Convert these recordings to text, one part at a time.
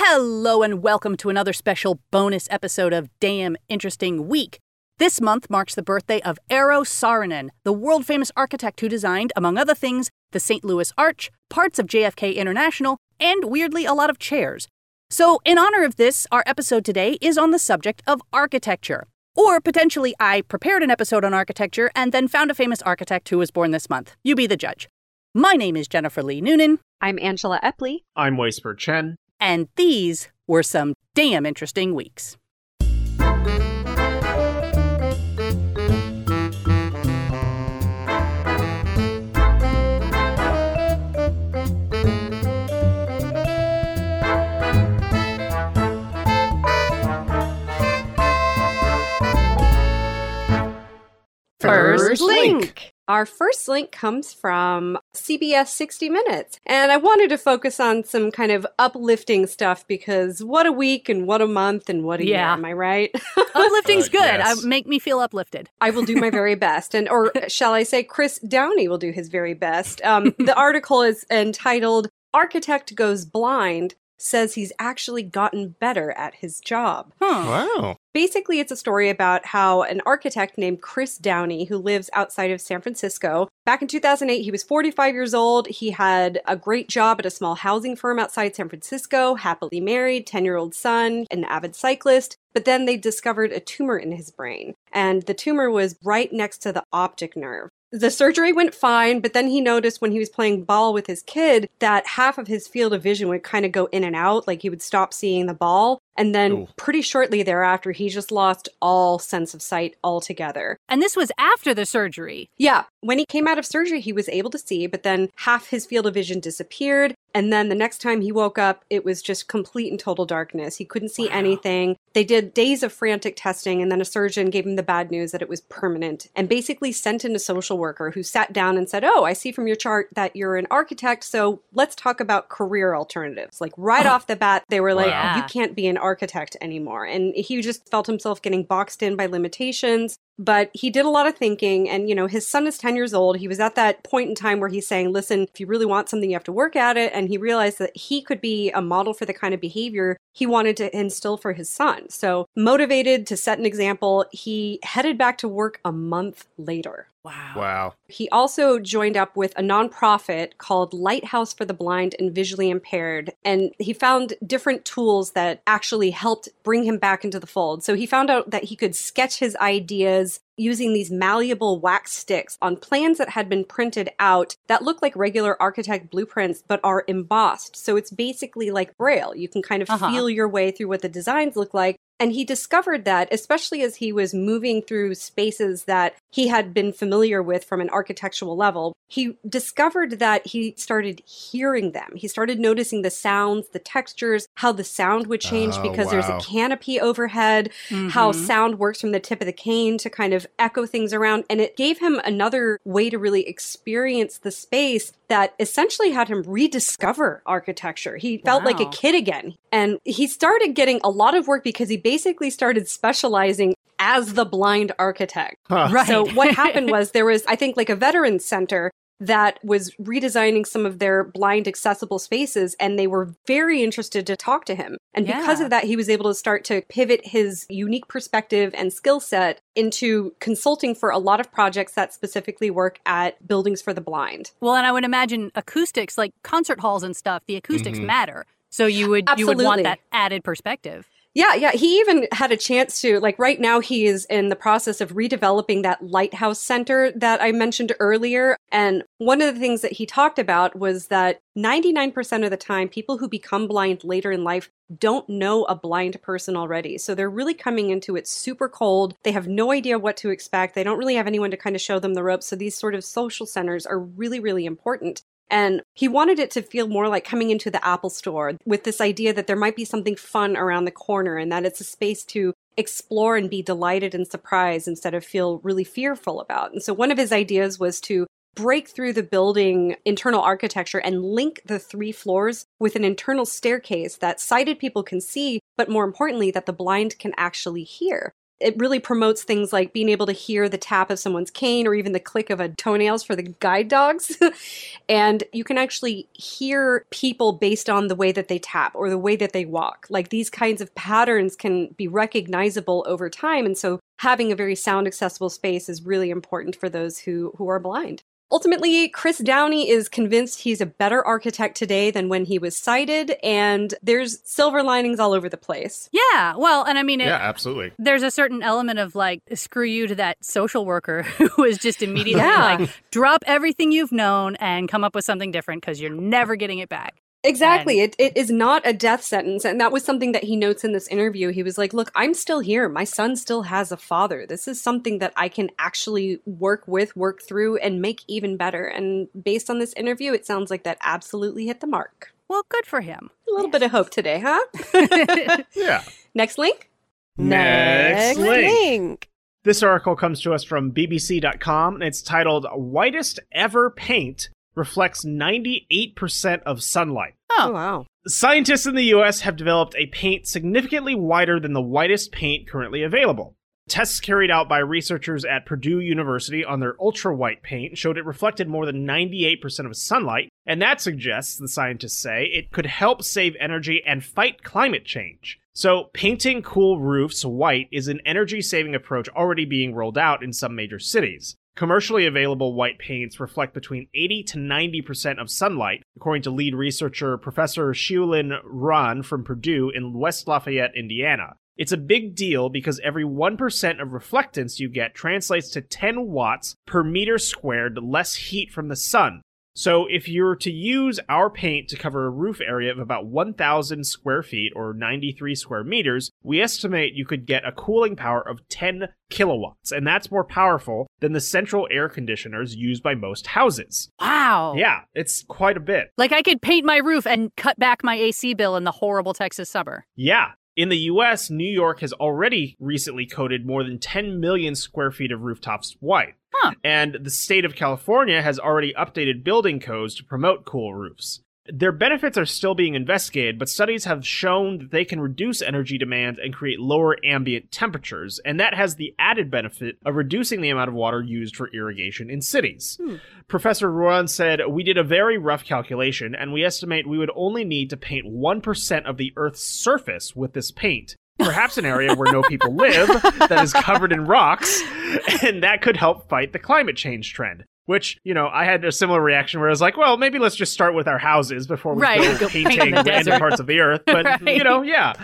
Hello, and welcome to another special bonus episode of Damn Interesting Week. This month marks the birthday of Eero Saarinen, the world famous architect who designed, among other things, the St. Louis Arch, parts of JFK International, and weirdly, a lot of chairs. So, in honor of this, our episode today is on the subject of architecture. Or potentially, I prepared an episode on architecture and then found a famous architect who was born this month. You be the judge. My name is Jennifer Lee Noonan, I'm Angela Epley. I'm Weisper Chen. And these were some damn interesting weeks. First link. Our first link comes from CBS 60 Minutes. And I wanted to focus on some kind of uplifting stuff because what a week and what a month and what a Yeah. year, am I right? Uplifting's Uh, good. yes. Uh, make me feel uplifted. I will do my very best. And, or shall I say, Chris Downey will do his very best. Um, the article is entitled Architect Goes Blind, says he's actually gotten better at his job. Huh. Wow. Basically, it's a story about how an architect named Chris Downey, who lives outside of San Francisco, back in 2008, he was 45 years old. He had a great job at a small housing firm outside San Francisco, happily married, 10 year old son, an avid cyclist. But then they discovered a tumor in his brain, and the tumor was right next to the optic nerve. The surgery went fine, but then he noticed when he was playing ball with his kid that half of his field of vision would kind of go in and out, like he would stop seeing the ball. And then Ooh. pretty shortly thereafter, he just lost all sense of sight altogether. And this was after the surgery. Yeah, when he came out of surgery, he was able to see, but then half his field of vision disappeared. And then the next time he woke up, it was just complete and total darkness. He couldn't see Wow. anything. They did days of frantic testing, and then a surgeon gave him the bad news that it was permanent and basically sent in a social worker who sat down and said, Oh, I see from your chart that you're an architect, so let's talk about career alternatives. Like right Oh. off the bat, they were like, Wow. You can't be an architect anymore. And he just felt himself getting boxed in by limitations but he did a lot of thinking and you know his son is 10 years old he was at that point in time where he's saying listen if you really want something you have to work at it and he realized that he could be a model for the kind of behavior he wanted to instill for his son so motivated to set an example he headed back to work a month later Wow. Wow. he also joined up with a nonprofit called Lighthouse for the Blind and Visually Impaired, and he found different tools that actually helped bring him back into the fold. So he found out that he could sketch his ideas using these malleable wax sticks on plans that had been printed out that look like regular architect blueprints but are embossed. So it's basically like braille. You can kind of Uh-huh. feel your way through what the designs look like. And he discovered that, especially as he was moving through spaces that he had been familiar with from an architectural level, he discovered that he started hearing them. He started noticing the sounds, the textures, how the sound would change Oh, because there's a canopy overhead, how Mhm. sound works from the tip of the cane to kind of echo things around. And it gave him another way to really experience the space that essentially had him rediscover architecture. He felt like a kid again. And he started getting a lot of work because he basically started specializing as the blind architect. Huh. Right. So what happened was there was, I think, like a veterans center that was redesigning some of their blind accessible spaces and they were very interested to talk to him. And because of that he was able to start to pivot his unique perspective and skill set into consulting for a lot of projects that specifically work at buildings for the blind. Well, and I would imagine acoustics, like concert halls and stuff, the acoustics Mhm. matter. So you would you would want that added perspective. Yeah, yeah. He even had a chance to, like, right now he is in the process of redeveloping that lighthouse center that I mentioned earlier. And one of the things that he talked about was that 99% of the time, people who become blind later in life don't know a blind person already. So they're really coming into it super cold. They have no idea what to expect. They don't really have anyone to kind of show them the ropes. So these sort of social centers are really, really important. And he wanted it to feel more like coming into the Apple store with this idea that there might be something fun around the corner and that it's a space to explore and be delighted and surprised instead of feel really fearful about. And so one of his ideas was to break through the building internal architecture and link the three floors with an internal staircase that sighted people can see, but more importantly, that the blind can actually hear. It really promotes things like being able to hear the tap of someone's cane or even the click of a toenails for the guide dogs. and you can actually hear people based on the way that they tap or the way that they walk. Like these kinds of patterns can be recognizable over time. And so having a very sound accessible space is really important for those who, who are blind. Ultimately, Chris Downey is convinced he's a better architect today than when he was sighted, and there's silver linings all over the place. Yeah, well, and I mean, it, yeah, absolutely. There's a certain element of like, screw you to that social worker who is just immediately Yeah. like, drop everything you've known and come up with something different because you're never getting it back. Exactly. It, it is not a death sentence. And that was something that he notes in this interview. He was like, Look, I'm still here. My son still has a father. This is something that I can actually work with, work through, and make even better. And based on this interview, it sounds like that absolutely hit the mark. Well, good for him. A little bit of hope today, huh? Yeah. Next link. Next link. link. This article comes to us from BBC.com and it's titled Whitest Ever Paint Reflects 98% of Sunlight. Oh. oh, wow. Scientists in the US have developed a paint significantly whiter than the whitest paint currently available. Tests carried out by researchers at Purdue University on their ultra white paint showed it reflected more than 98% of sunlight, and that suggests, the scientists say, it could help save energy and fight climate change. So, painting cool roofs white is an energy saving approach already being rolled out in some major cities. Commercially available white paints reflect between 80 to 90% of sunlight, according to lead researcher Professor Xiulin Ruan from Purdue in West Lafayette, Indiana. It's a big deal because every 1% of reflectance you get translates to 10 watts per meter squared less heat from the sun. So if you were to use our paint to cover a roof area of about 1,000 square feet or 93 square meters, we estimate you could get a cooling power of 10 kilowatts, and that's more powerful than the central air conditioners used by most houses. Wow. Yeah, it's quite a bit. Like I could paint my roof and cut back my AC bill in the horrible Texas summer. Yeah. In the US, New York has already recently coated more than 10 million square feet of rooftops white. Huh. And the state of California has already updated building codes to promote cool roofs. Their benefits are still being investigated, but studies have shown that they can reduce energy demand and create lower ambient temperatures, and that has the added benefit of reducing the amount of water used for irrigation in cities. Hmm. Professor Ruan said, We did a very rough calculation, and we estimate we would only need to paint 1% of the Earth's surface with this paint. Perhaps an area where no people live that is covered in rocks, and that could help fight the climate change trend. Which, you know, I had a similar reaction where I was like, well, maybe let's just start with our houses before we Right, go go paint painting the random desert. parts of the earth. But, Right. you know, yeah.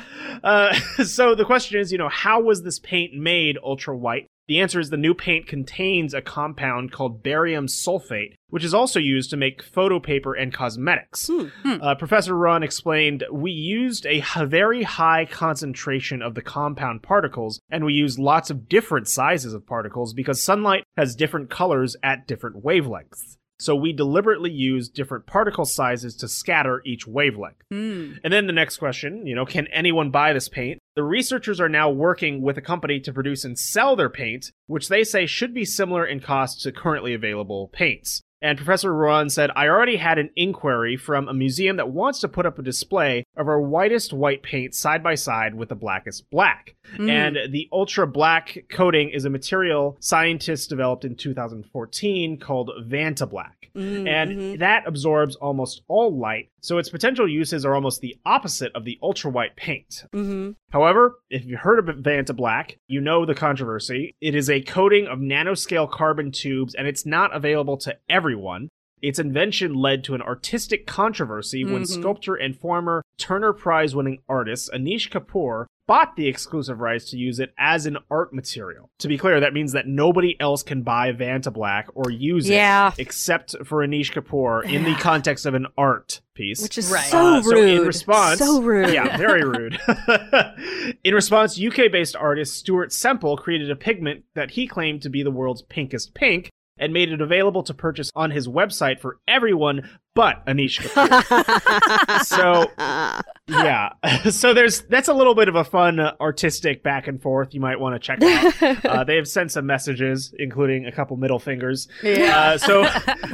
Uh, so the question is, you know, how was this paint made ultra white? The answer is the new paint contains a compound called barium sulfate, which is also used to make photo paper and cosmetics. Uh, Professor Ruan explained we used a very high concentration of the compound particles, and we used lots of different sizes of particles because sunlight has different colors at different wavelengths. So we deliberately use different particle sizes to scatter each wavelength. Hmm. And then the next question, you know, can anyone buy this paint? The researchers are now working with a company to produce and sell their paint, which they say should be similar in cost to currently available paints. And Professor Ruan said, I already had an inquiry from a museum that wants to put up a display of our whitest white paint side by side with the blackest black. Mm. And the ultra black coating is a material scientists developed in 2014 called Vantablack. Mm, and mm-hmm. that absorbs almost all light, so its potential uses are almost the opposite of the ultra white paint. Mm-hmm. However, if you've heard of Vantablack, you know the controversy. It is a coating of nanoscale carbon tubes, and it's not available to everyone. Its invention led to an artistic controversy when Mhm. sculptor and former Turner Prize winning artist Anish Kapoor bought the exclusive rights to use it as an art material. To be clear, that means that nobody else can buy Vantablack or use Yeah. it except for Anish Kapoor in the context of an art piece. Which is Right. so Uh, rude. so in response, so rude. yeah, very rude. in response, UK-based artist Stuart Semple created a pigment that he claimed to be the world's pinkest pink and made it available to purchase on his website for everyone but Anish Kapoor. so yeah, so there's that's a little bit of a fun uh, artistic back and forth you might want to check out. uh, they have sent some messages, including a couple middle fingers. Uh, so,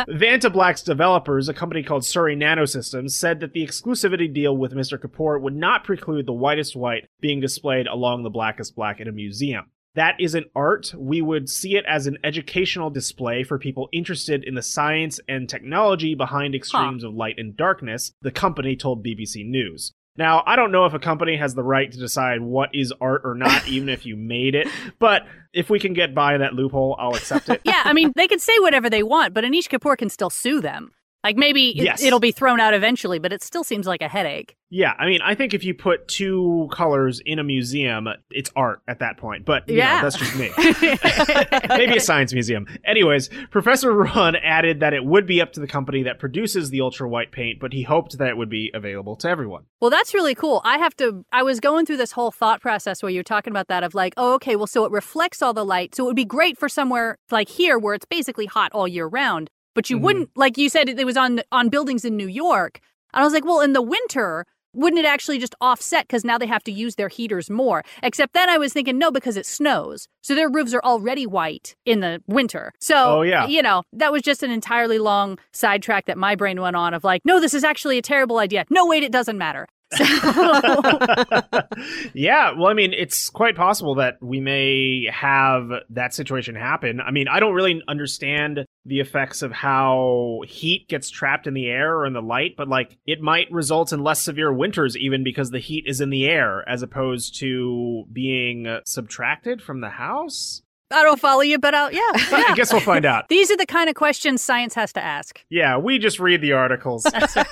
Vantablack's developers, a company called Surrey Nanosystems, said that the exclusivity deal with Mr. Kapoor would not preclude the whitest white being displayed along the blackest black in a museum. That isn't art. We would see it as an educational display for people interested in the science and technology behind extremes of light and darkness, the company told BBC News. Now, I don't know if a company has the right to decide what is art or not, even if you made it, but if we can get by that loophole, I'll accept it. Yeah, I mean, they can say whatever they want, but Anish Kapoor can still sue them. Like maybe Yes. it'll be thrown out eventually, but it still seems like a headache. Yeah, I mean, I think if you put two colors in a museum, it's art at that point. But you Yeah. know, that's just me. Maybe a science museum. Anyways, Professor Ruan added that it would be up to the company that produces the ultra white paint, but he hoped that it would be available to everyone. Well, that's really cool. I have to, I was going through this whole thought process where you're talking about that of like, oh, okay, well, so it reflects all the light. So it would be great for somewhere like here where it's basically hot all year round. But you Mhm. wouldn't, like you said, it it was on on buildings in New York. And I was like, well, in the winter, wouldn't it actually just offset because now they have to use their heaters more? Except then I was thinking, no, because it snows. So their roofs are already white in the winter. So, Oh, yeah. you know, that was just an entirely long sidetrack that my brain went on of like, no, this is actually a terrible idea. No, wait, it doesn't matter. Yeah, well, I mean, it's quite possible that we may have that situation happen. I mean, I don't really understand the effects of how heat gets trapped in the air or in the light, but like it might result in less severe winters even because the heat is in the air as opposed to being subtracted from the house. I don't follow you, but I'll, yeah. I guess we'll find out. These are the kind of questions science has to ask. Yeah, we just read the articles. That's right.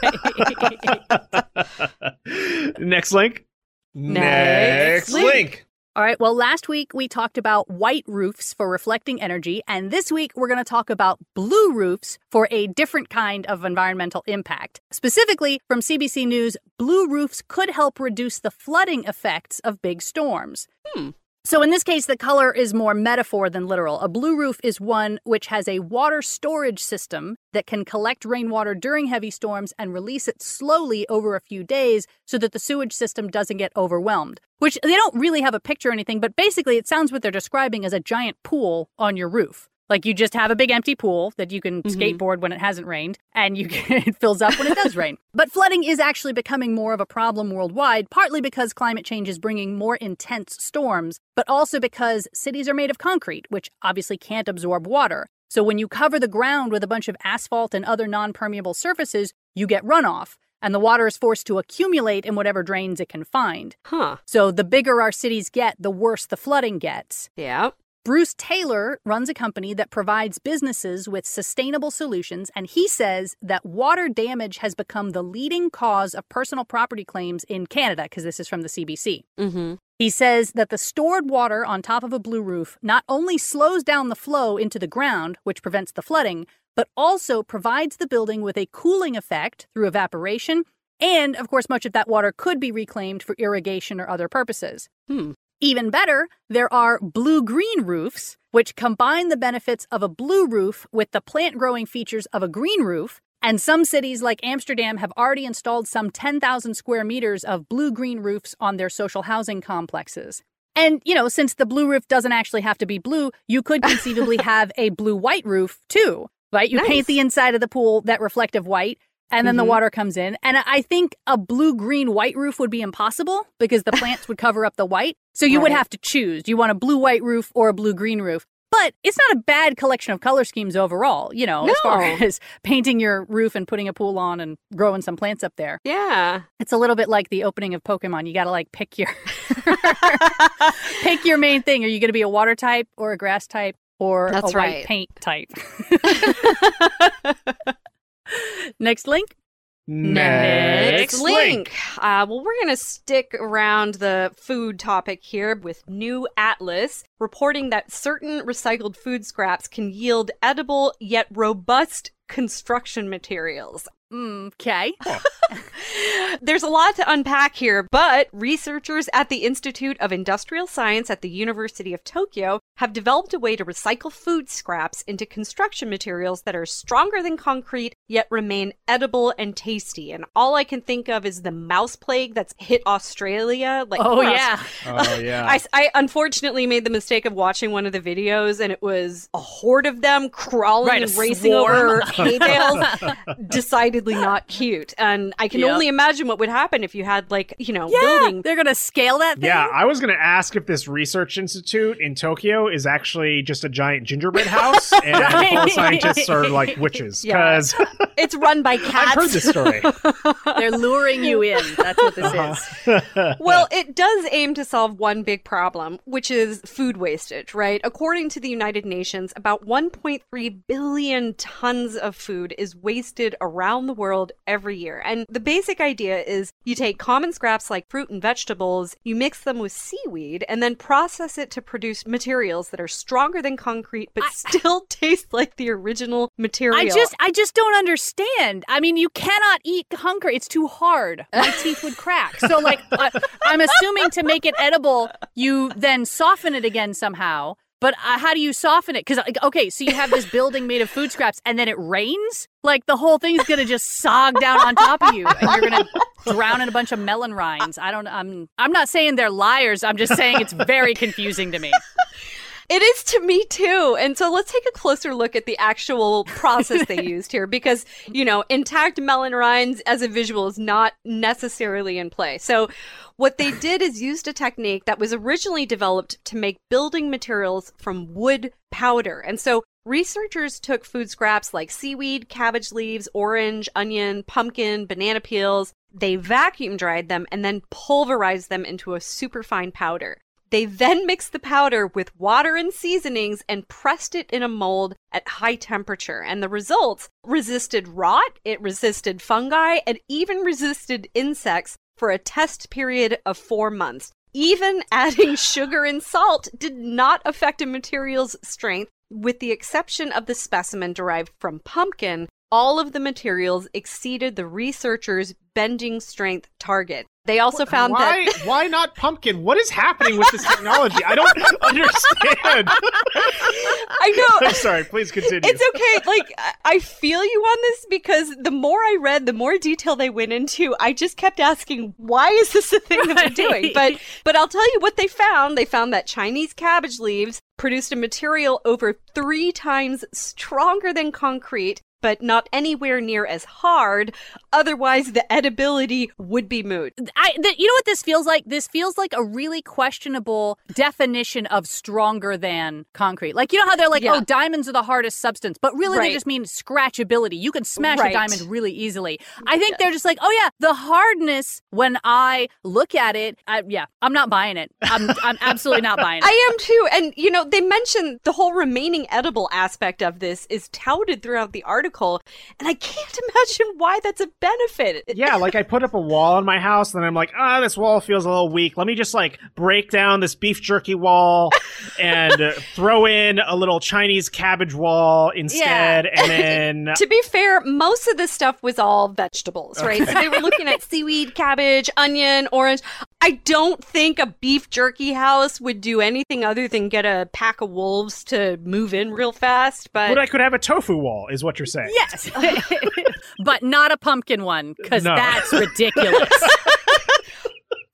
Next link. Next link. link. All right. Well, last week we talked about white roofs for reflecting energy, and this week we're going to talk about blue roofs for a different kind of environmental impact. Specifically, from CBC News, blue roofs could help reduce the flooding effects of big storms. Hmm. So, in this case, the color is more metaphor than literal. A blue roof is one which has a water storage system that can collect rainwater during heavy storms and release it slowly over a few days so that the sewage system doesn't get overwhelmed. Which they don't really have a picture or anything, but basically, it sounds what they're describing as a giant pool on your roof. Like you just have a big empty pool that you can Mhm. skateboard when it hasn't rained, and you can, it fills up when it does rain. But flooding is actually becoming more of a problem worldwide, partly because climate change is bringing more intense storms, but also because cities are made of concrete, which obviously can't absorb water. So when you cover the ground with a bunch of asphalt and other non-permeable surfaces, you get runoff, and the water is forced to accumulate in whatever drains it can find. Huh. So the bigger our cities get, the worse the flooding gets. Yeah. Bruce Taylor runs a company that provides businesses with sustainable solutions, and he says that water damage has become the leading cause of personal property claims in Canada, because this is from the CBC. Mm-hmm. He says that the stored water on top of a blue roof not only slows down the flow into the ground, which prevents the flooding, but also provides the building with a cooling effect through evaporation. And of course, much of that water could be reclaimed for irrigation or other purposes. Hmm. Even better, there are blue green roofs, which combine the benefits of a blue roof with the plant growing features of a green roof. And some cities like Amsterdam have already installed some 10,000 square meters of blue green roofs on their social housing complexes. And, you know, since the blue roof doesn't actually have to be blue, you could conceivably have a blue white roof too, right? You Nice. paint the inside of the pool that reflective white, and then the Mhm. water comes in. And I think a blue green white roof would be impossible because the plants would cover up the white. So you would have to choose. Do you want a blue white roof or a blue green roof? But it's not a bad collection of color schemes overall, you know, as far as painting your roof and putting a pool on and growing some plants up there. Yeah. It's a little bit like the opening of Pokemon. You got to like pick your pick your main thing. Are you going to be a water type or a grass type or That's a white paint type? Next link. Next link. Uh, well, we're going to stick around the food topic here with New Atlas reporting that certain recycled food scraps can yield edible yet robust construction materials. Mm, okay. There's a lot to unpack here, but researchers at the Institute of Industrial Science at the University of Tokyo have developed a way to recycle food scraps into construction materials that are stronger than concrete yet remain edible and tasty. And all I can think of is the mouse plague that's hit Australia. Like, oh yeah, oh yeah. I, I unfortunately made the mistake of watching one of the videos, and it was a horde of them crawling right, and racing swarm. over hay bales. Decidedly not cute, and I can Yep. only imagine what would happen if you had like you know yeah. building. They're gonna scale that thing. Yeah, I was going to ask if this research institute in Tokyo is actually just a giant gingerbread house and Right. all the scientists are like witches. Yeah. Because It's run by cats. I've heard this story. They're luring you in. That's what this Uh-huh. is. well, it does aim to solve one big problem, which is food wastage, right? According to the United Nations, about 1.3 billion tons of food is wasted around the world every year. And the basic idea is you take common scraps like fruit and vegetables, you mix them with seaweed, and then process it to produce materials that are stronger than concrete but still taste like the original material. I just, I just don't understand. I mean, you cannot eat concrete; it's too hard. My teeth would crack. So, like, I, I'm assuming to make it edible, you then soften it again somehow. But uh, how do you soften it? Because like, okay, so you have this building made of food scraps, and then it rains. Like the whole thing's gonna just sog down on top of you, and you're gonna drown in a bunch of melon rinds. I don't. I'm. I'm not saying they're liars. I'm just saying it's very confusing to me. It is to me too. And so let's take a closer look at the actual process they used here because, you know, intact melon rinds as a visual is not necessarily in play. So what they did is used a technique that was originally developed to make building materials from wood powder. And so researchers took food scraps like seaweed, cabbage leaves, orange, onion, pumpkin, banana peels. They vacuum dried them and then pulverized them into a superfine powder. They then mixed the powder with water and seasonings and pressed it in a mold at high temperature. And the results resisted rot, it resisted fungi, and even resisted insects for a test period of four months. Even adding sugar and salt did not affect a material's strength, with the exception of the specimen derived from pumpkin. All of the materials exceeded the researchers' bending strength target. They also found why, that why not pumpkin? What is happening with this technology? I don't understand. I know I'm sorry. Please continue. It's okay. Like I- feel you on this because the more I read, the more detail they went into. I just kept asking, why is this a thing that they're doing? But but I'll tell you what they found. They found that Chinese cabbage leaves produced a material over three times stronger than concrete. But not anywhere near as hard. Otherwise, the edibility would be moot. I, th- you know what this feels like? This feels like a really questionable definition of stronger than concrete. Like, you know how they're like, Yeah. oh, diamonds are the hardest substance, but really Right. they just mean scratchability. You can smash Right. a diamond really easily. I think they're just like, oh, yeah, the hardness when I look at it, I, yeah, I'm not buying it. I'm, I'm absolutely not buying it. I am too. And, you know, they mentioned the whole remaining edible aspect of this is touted throughout the article. And I can't imagine why that's a benefit. yeah, like I put up a wall in my house, and I'm like, ah, this wall feels a little weak. Let me just like break down this beef jerky wall and uh, throw in a little Chinese cabbage wall instead, and then To be fair, most of this stuff was all vegetables, right? So they were looking at seaweed, cabbage, onion, orange. I don't think a beef jerky house would do anything other than get a pack of wolves to move in real fast. But but I could have a tofu wall, is what you're saying. Yes. but not a pumpkin one, because No. that's ridiculous.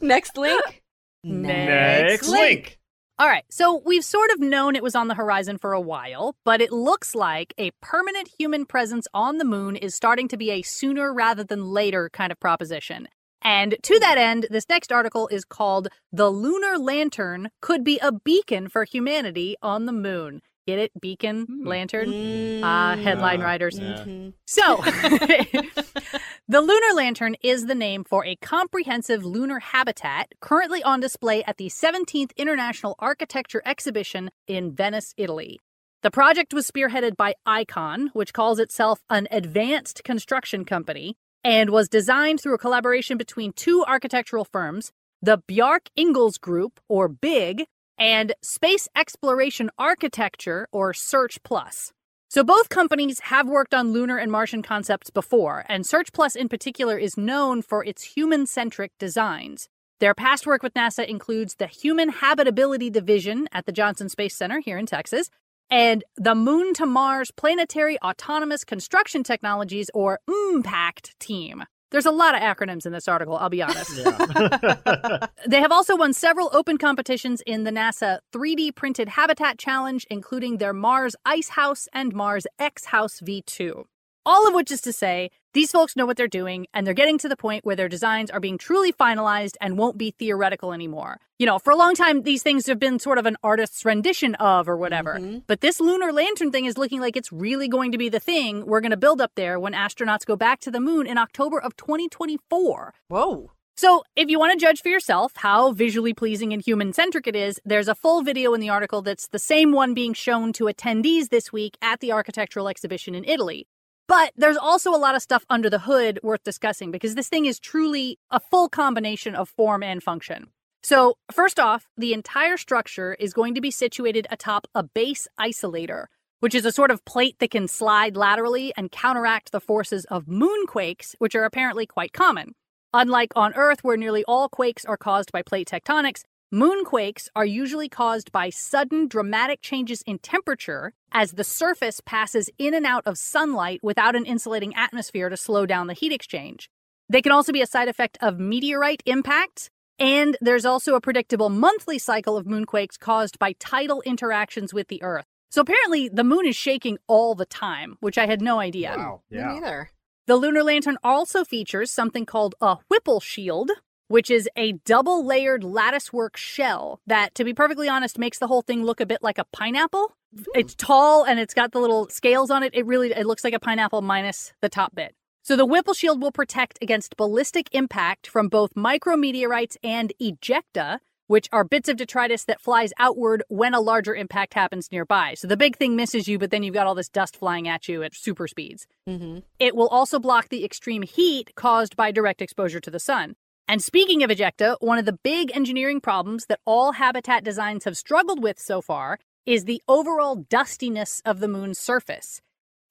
next link. Next link. All right, so we've sort of known it was on the horizon for a while, but it looks like a permanent human presence on the moon is starting to be a sooner rather than later kind of proposition. And to that end, this next article is called The Lunar Lantern Could Be a Beacon for Humanity on the Moon. Get it? Beacon, lantern? Ah, headline Uh, writers. yeah. Mhm. So, the Lunar Lantern is the name for a comprehensive lunar habitat currently on display at the 17th International Architecture Exhibition in Venice, Italy. The project was spearheaded by Icon, which calls itself an advanced construction company, and was designed through a collaboration between two architectural firms, the Bjarke Ingels Group, or BIG, and Space Exploration Architecture, or Search Plus. So both companies have worked on lunar and Martian concepts before, and Search Plus in particular is known for its human-centric designs. Their past work with NASA includes the Human Habitability Division at the Johnson Space Center here in Texas and the Moon to Mars Planetary Autonomous Construction Technologies, or MPACT team. There's a lot of acronyms in this article, I'll be honest. Yeah. They have also won several open competitions in the NASA 3D Printed Habitat Challenge, including their Mars Ice House and Mars X House V2. All of which is to say, these folks know what they're doing, and they're getting to the point where their designs are being truly finalized and won't be theoretical anymore. You know, for a long time, these things have been sort of an artist's rendition of or whatever. Mhm. But this lunar lantern thing is looking like it's really going to be the thing we're going to build up there when astronauts go back to the moon in October of 2024. Whoa. So, if you want to judge for yourself how visually pleasing and human centric it is, there's a full video in the article that's the same one being shown to attendees this week at the architectural exhibition in Italy. But there's also a lot of stuff under the hood worth discussing because this thing is truly a full combination of form and function. So, first off, the entire structure is going to be situated atop a base isolator, which is a sort of plate that can slide laterally and counteract the forces of moonquakes, which are apparently quite common. Unlike on Earth, where nearly all quakes are caused by plate tectonics, moonquakes are usually caused by sudden, dramatic changes in temperature as the surface passes in and out of sunlight without an insulating atmosphere to slow down the heat exchange. They can also be a side effect of meteorite impacts, and there's also a predictable monthly cycle of moonquakes caused by tidal interactions with the Earth. So apparently, the moon is shaking all the time, which I had no idea. wow. Me Yeah. neither. The lunar lantern also features something called a Whipple shield, which is a double layered latticework shell that, to be perfectly honest, makes the whole thing look a bit like a pineapple. It's tall and it's got the little scales on it. It really it looks like a pineapple minus the top bit. So the Whipple shield will protect against ballistic impact from both micrometeorites and ejecta, which are bits of detritus that flies outward when a larger impact happens nearby. So the big thing misses you, but then you've got all this dust flying at you at super speeds. Mm-hmm. It will also block the extreme heat caused by direct exposure to the sun. And speaking of ejecta, one of the big engineering problems that all habitat designs have struggled with so far is the overall dustiness of the moon's surface.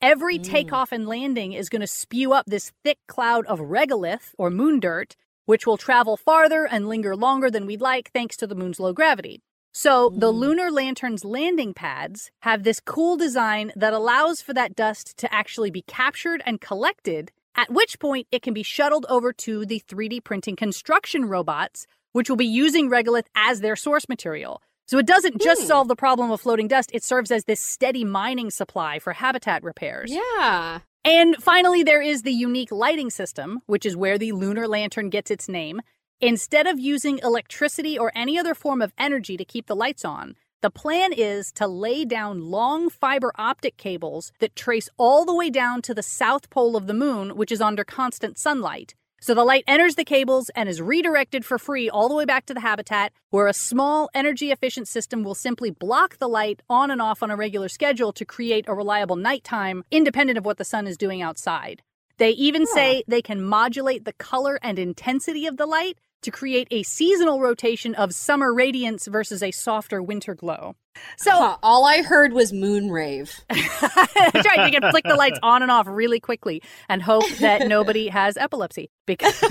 Every Mm. takeoff and landing is going to spew up this thick cloud of regolith, or moon dirt, which will travel farther and linger longer than we'd like thanks to the moon's low gravity. So, the Mm. lunar lantern's landing pads have this cool design that allows for that dust to actually be captured and collected, at which point it can be shuttled over to the 3D printing construction robots, which will be using regolith as their source material. So, it doesn't just Hmm. solve the problem of floating dust, it serves as this steady mining supply for habitat repairs. Yeah. And finally, there is the unique lighting system, which is where the lunar lantern gets its name. Instead of using electricity or any other form of energy to keep the lights on, the plan is to lay down long fiber optic cables that trace all the way down to the south pole of the moon, which is under constant sunlight. So the light enters the cables and is redirected for free all the way back to the habitat, where a small energy efficient system will simply block the light on and off on a regular schedule to create a reliable nighttime independent of what the sun is doing outside. They even say they can modulate the color and intensity of the light to create a seasonal rotation of summer radiance versus a softer winter glow. So Huh, all I heard was moon rave. that's right. You can flick the lights on and off really quickly and hope that nobody has epilepsy. Because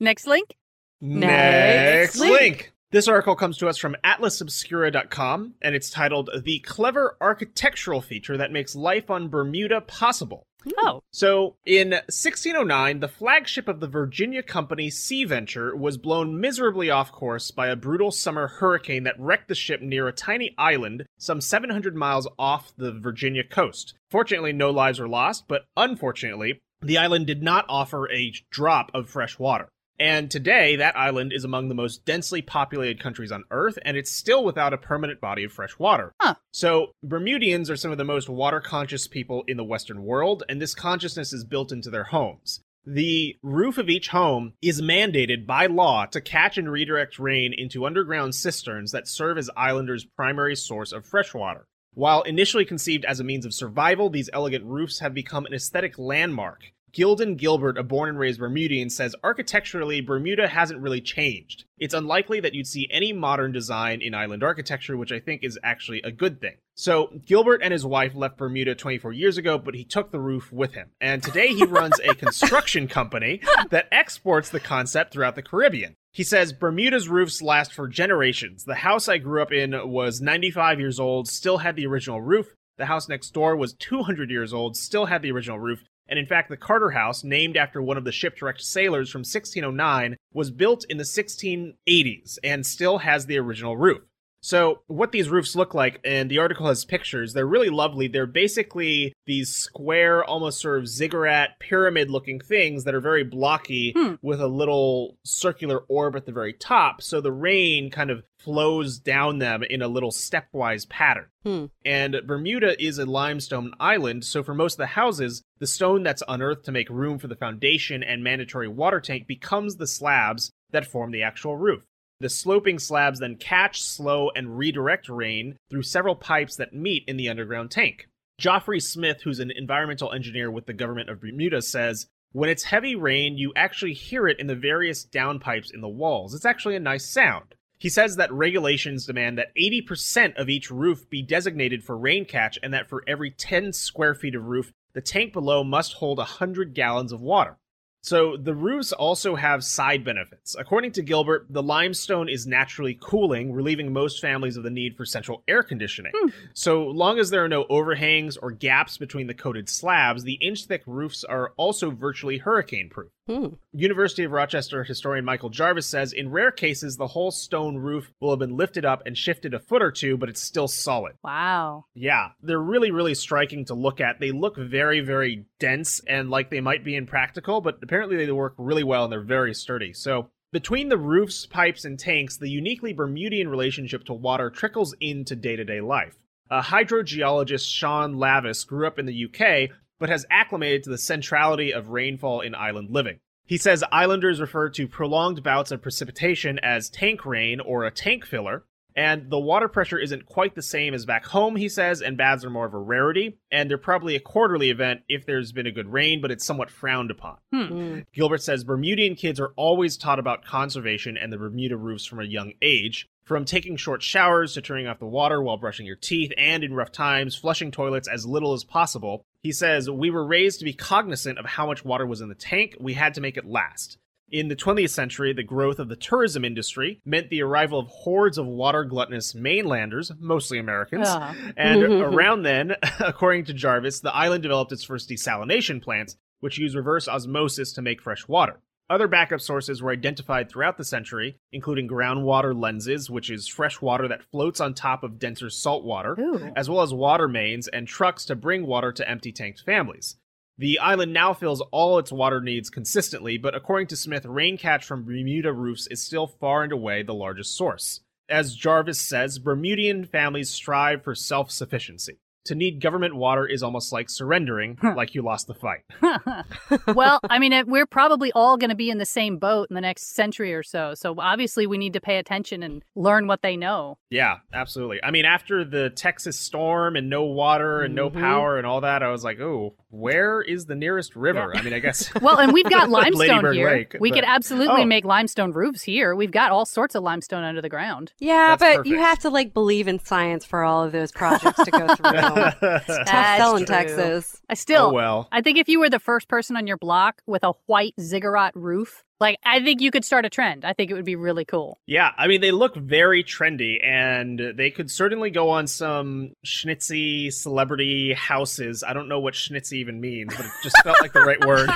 next link. Next link. link. This article comes to us from atlasobscura.com, and it's titled The Clever Architectural Feature That Makes Life on Bermuda Possible. Hmm. Oh, So, in 1609, the flagship of the Virginia Company Sea Venture was blown miserably off course by a brutal summer hurricane that wrecked the ship near a tiny island some 700 miles off the Virginia coast. Fortunately, no lives were lost, but unfortunately, the island did not offer a drop of fresh water. And today, that island is among the most densely populated countries on Earth, and it's still without a permanent body of fresh water. Huh. So, Bermudians are some of the most water conscious people in the Western world, and this consciousness is built into their homes. The roof of each home is mandated by law to catch and redirect rain into underground cisterns that serve as islanders' primary source of fresh water. While initially conceived as a means of survival, these elegant roofs have become an aesthetic landmark. Gildan Gilbert, a born and raised Bermudian, says architecturally, Bermuda hasn't really changed. It's unlikely that you'd see any modern design in island architecture, which I think is actually a good thing. So, Gilbert and his wife left Bermuda 24 years ago, but he took the roof with him. And today he runs a construction company that exports the concept throughout the Caribbean. He says Bermuda's roofs last for generations. The house I grew up in was 95 years old, still had the original roof. The house next door was 200 years old, still had the original roof. And in fact, the Carter House, named after one of the shipwrecked sailors from 1609, was built in the 1680s and still has the original roof. So, what these roofs look like, and the article has pictures, they're really lovely. They're basically these square, almost sort of ziggurat, pyramid looking things that are very blocky Hmm. with a little circular orb at the very top. So the rain kind of flows down them in a little stepwise pattern. Hmm. And Bermuda is a limestone island, so for most of the houses, the stone that's unearthed to make room for the foundation and mandatory water tank becomes the slabs that form the actual roof. The sloping slabs then catch, slow, and redirect rain through several pipes that meet in the underground tank. Joffrey Smith, who's an environmental engineer with the government of Bermuda, says when it's heavy rain, you actually hear it in the various downpipes in the walls. It's actually a nice sound. He says that regulations demand that 80% of each roof be designated for rain catch and that for every 10 square feet of roof, the tank below must hold 100 gallons of water. So the roofs also have side benefits. According to Gilbert, the limestone is naturally cooling, relieving most families of the need for central air conditioning. Hmm. So long as there are no overhangs or gaps between the coated slabs, the inch-thick roofs are also virtually hurricane-proof. Hmm. University of Rochester historian Michael Jarvis says in rare cases the whole stone roof will have been lifted up and shifted a foot or two, but it's still solid. Wow. Yeah, they're really, really striking to look at. They look very, very dense and like they might be impractical, but apparently they work really well and they're very sturdy. So, between the roofs, pipes, and tanks, the uniquely Bermudian relationship to water trickles into day to day life. A hydrogeologist, Sean Lavis, grew up in the UK, but has acclimated to the centrality of rainfall in island living. He says islanders refer to prolonged bouts of precipitation as tank rain or a tank filler, and the water pressure isn't quite the same as back home, he says, and baths are more of a rarity, and they're probably a quarterly event if there's been a good rain, but it's somewhat frowned upon. Hmm. Gilbert says Bermudian kids are always taught about conservation and the Bermuda roofs from a young age. From taking short showers to turning off the water while brushing your teeth, and in rough times, flushing toilets as little as possible. He says, We were raised to be cognizant of how much water was in the tank. We had to make it last. In the 20th century, the growth of the tourism industry meant the arrival of hordes of water gluttonous mainlanders, mostly Americans. Ah. And around then, according to Jarvis, the island developed its first desalination plants, which use reverse osmosis to make fresh water. Other backup sources were identified throughout the century, including groundwater lenses, which is fresh water that floats on top of denser salt water, Ooh. as well as water mains and trucks to bring water to empty tanked families. The island now fills all its water needs consistently, but according to Smith, rain catch from Bermuda roofs is still far and away the largest source. As Jarvis says, Bermudian families strive for self sufficiency. To need government water is almost like surrendering, like you lost the fight. well, I mean, it- we're probably all going to be in the same boat in the next century or so. So obviously, we need to pay attention and learn what they know. Yeah, absolutely. I mean, after the Texas storm and no water and no Mhm. power and all that, I was like, oh, where is the nearest river? I mean, I guess. Well, and we've got limestone here. Lake, we but- could absolutely Oh. make limestone roofs here. We've got all sorts of limestone under the ground. Yeah, That's but you have to like believe in science for all of those projects to go through. Tough sell in. Texas. I still, oh, well. I think if you were the first person on your block with a white ziggurat roof, like I think you could start a trend. I think it would be really cool. Yeah, I mean, they look very trendy, and they could certainly go on some schnitzy celebrity houses. I don't know what schnitzy even means, but it just felt like the right word.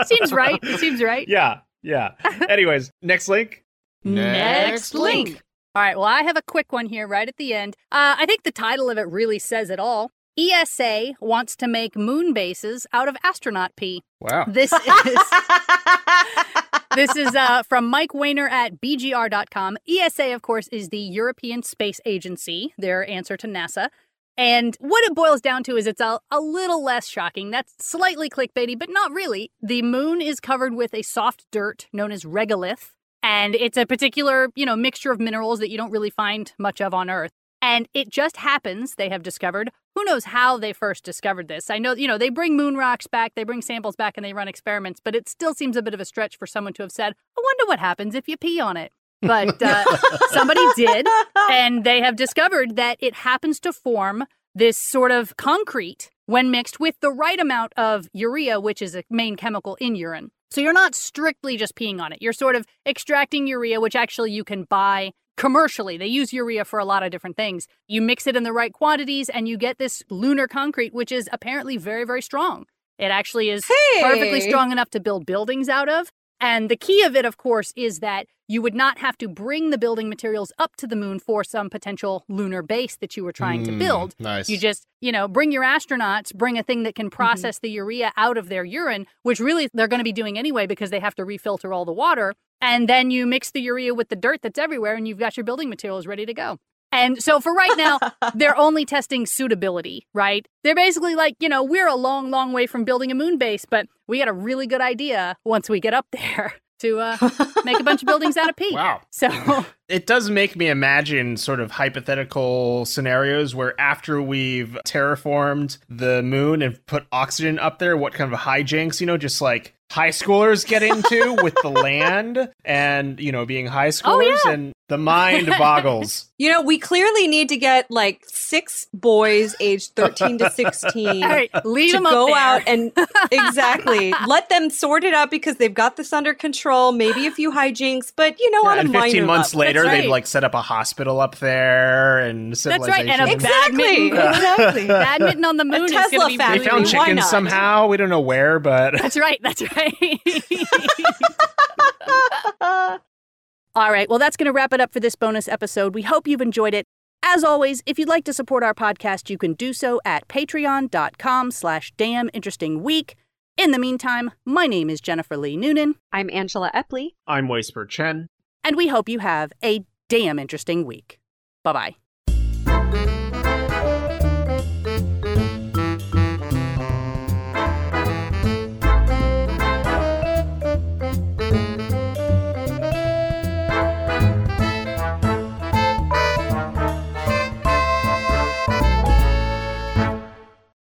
Seems right. It seems right. yeah, yeah. Anyways, next link. Next link. All right. Well, I have a quick one here right at the end. Uh, I think the title of it really says it all. ESA wants to make moon bases out of astronaut pee. Wow. This is this is uh, from Mike Wehner at BGR.com. ESA, of course, is the European Space Agency, their answer to NASA. And what it boils down to is it's a, a little less shocking. That's slightly clickbaity, but not really. The moon is covered with a soft dirt known as regolith, and it's a particular, you know, mixture of minerals that you don't really find much of on Earth. And it just happens, they have discovered. Who knows how they first discovered this? I know, you know, they bring moon rocks back, they bring samples back, and they run experiments, but it still seems a bit of a stretch for someone to have said, I wonder what happens if you pee on it. But uh, somebody did, and they have discovered that it happens to form this sort of concrete when mixed with the right amount of urea, which is a main chemical in urine. So you're not strictly just peeing on it. You're sort of extracting urea, which actually you can buy commercially. They use urea for a lot of different things. You mix it in the right quantities and you get this lunar concrete, which is apparently very, very strong. It actually is hey. perfectly strong enough to build buildings out of. And the key of it, of course, is that you would not have to bring the building materials up to the moon for some potential lunar base that you were trying to Mm, build. Nice. You just, you know, bring your astronauts, bring a thing that can process the urea out of their urine, which really they're going to be doing anyway because they have to refilter all the water. And then you mix the urea with the dirt that's everywhere and you've got your building materials ready to go. And so for right now, they're only testing suitability, right? They're basically like, you know, we're a long, long way from building a moon base, but we got a really good idea once we get up there to uh, make a bunch of buildings out of pee. Wow. So It does make me imagine sort of hypothetical scenarios where after we've terraformed the moon and put oxygen up there, what kind of hijinks, you know, just like high schoolers get into with the land and, you know, being high schoolers yeah. and the mind boggles. You know, we clearly need to get like six boys aged 13 to 16 all right, leave to them go there. out and exactly let them sort it out because they've got this under control. Maybe a few hijinks, but you know, on a and 15 minor months level. later, That's they've like set up a hospital up there and That's right, and a Exactly. badminton, Exactly. badminton on the moon is Tesla going to be factory. They found chickens somehow. We don't know where, but That's right. That's right. All right. Well, that's going to wrap it up for this bonus episode. We hope you've enjoyed it. As always, if you'd like to support our podcast, you can do so at patreon.com slash damn interesting week. In the meantime, my name is Jennifer Lee Noonan, I'm Angela Epley. I'm Whisper Chen. and we hope you have a damn interesting week. Bye bye.